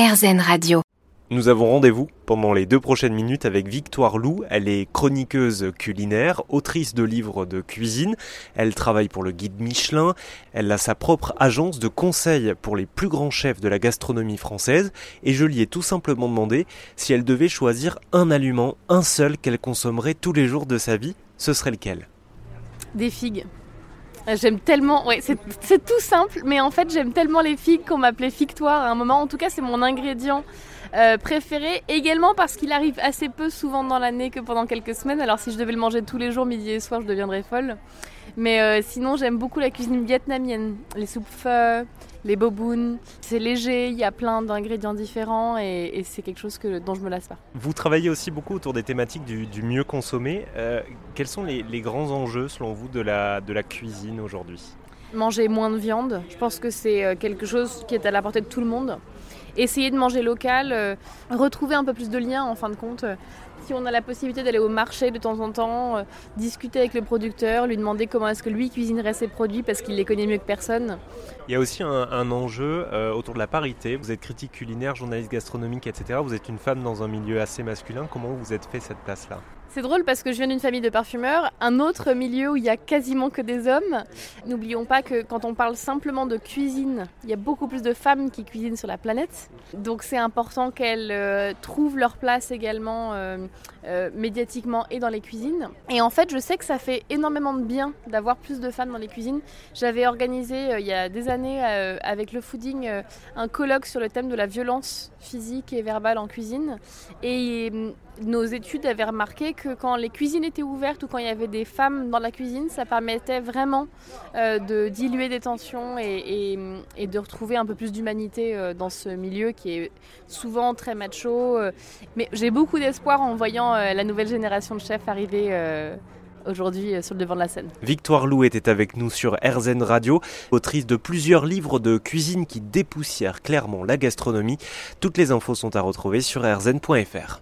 RZN Radio. Nous avons rendez-vous pendant les deux prochaines minutes avec Victoire Lou. Elle est chroniqueuse culinaire, autrice de livres de cuisine. Elle travaille pour le guide Michelin. Elle a sa propre agence de conseil pour les plus grands chefs de la gastronomie française. Et je lui ai tout simplement demandé si elle devait choisir un aliment, un seul qu'elle consommerait tous les jours de sa vie, ce serait lequel? Des figues. J'aime tellement, ouais, c'est tout simple, mais en fait j'aime tellement les figues qu'on m'appelait Victoire à un moment. En tout cas, c'est mon ingrédient euh, préféré. Également parce qu'il arrive assez peu souvent dans l'année que pendant quelques semaines. Alors si je devais le manger tous les jours, midi et soir, je deviendrais folle. Mais euh, sinon, j'aime beaucoup la cuisine vietnamienne, les soupes pho, les bobounes. C'est léger, il y a plein d'ingrédients différents et, c'est quelque chose que, dont je me lasse pas. Vous travaillez aussi beaucoup autour des thématiques du, mieux consommer. Euh, quels sont les, les, grands enjeux, selon vous, de la, de la cuisine aujourd'hui? Manger moins de viande. Je pense que c'est quelque chose qui est à la portée de tout le monde essayer de manger local, euh, retrouver un peu plus de liens en fin de compte. Si on a la possibilité d'aller au marché de temps en temps, euh, discuter avec le producteur, lui demander comment est-ce que lui cuisinerait ses produits parce qu'il les connaît mieux que personne. Il y a aussi un, enjeu euh, autour de la parité. Vous êtes critique culinaire, journaliste gastronomique, etc. Vous êtes une femme dans un milieu assez masculin. Comment vous êtes fait cette place-là? C'est drôle parce que je viens d'une famille de parfumeurs, un autre milieu où il y a quasiment que des hommes. N'oublions pas que quand on parle simplement de cuisine, il y a beaucoup plus de femmes qui cuisinent sur la planète. Donc c'est important qu'elles euh, trouvent leur place également euh, euh, médiatiquement et dans les cuisines. Et en fait, je sais que ça fait énormément de bien d'avoir plus de femmes dans les cuisines. J'avais organisé il y a des années avec le fooding un colloque sur le thème de la violence physique et verbale en cuisine. Et nos études avaient remarqué que quand les cuisines étaient ouvertes ou quand il y avait des femmes dans la cuisine, ça permettait vraiment euh, de diluer des tensions et, de retrouver un peu plus d'humanité euh, dans ce milieu qui est souvent très macho. Euh. mais j'ai beaucoup d'espoir en voyant la nouvelle génération de chefs arriver aujourd'hui sur le devant de la scène. Victoire Lou était avec nous sur RZN Radio, autrice de plusieurs livres de cuisine qui dépoussièrent clairement la gastronomie. Toutes les infos sont à retrouver sur rzn.fr.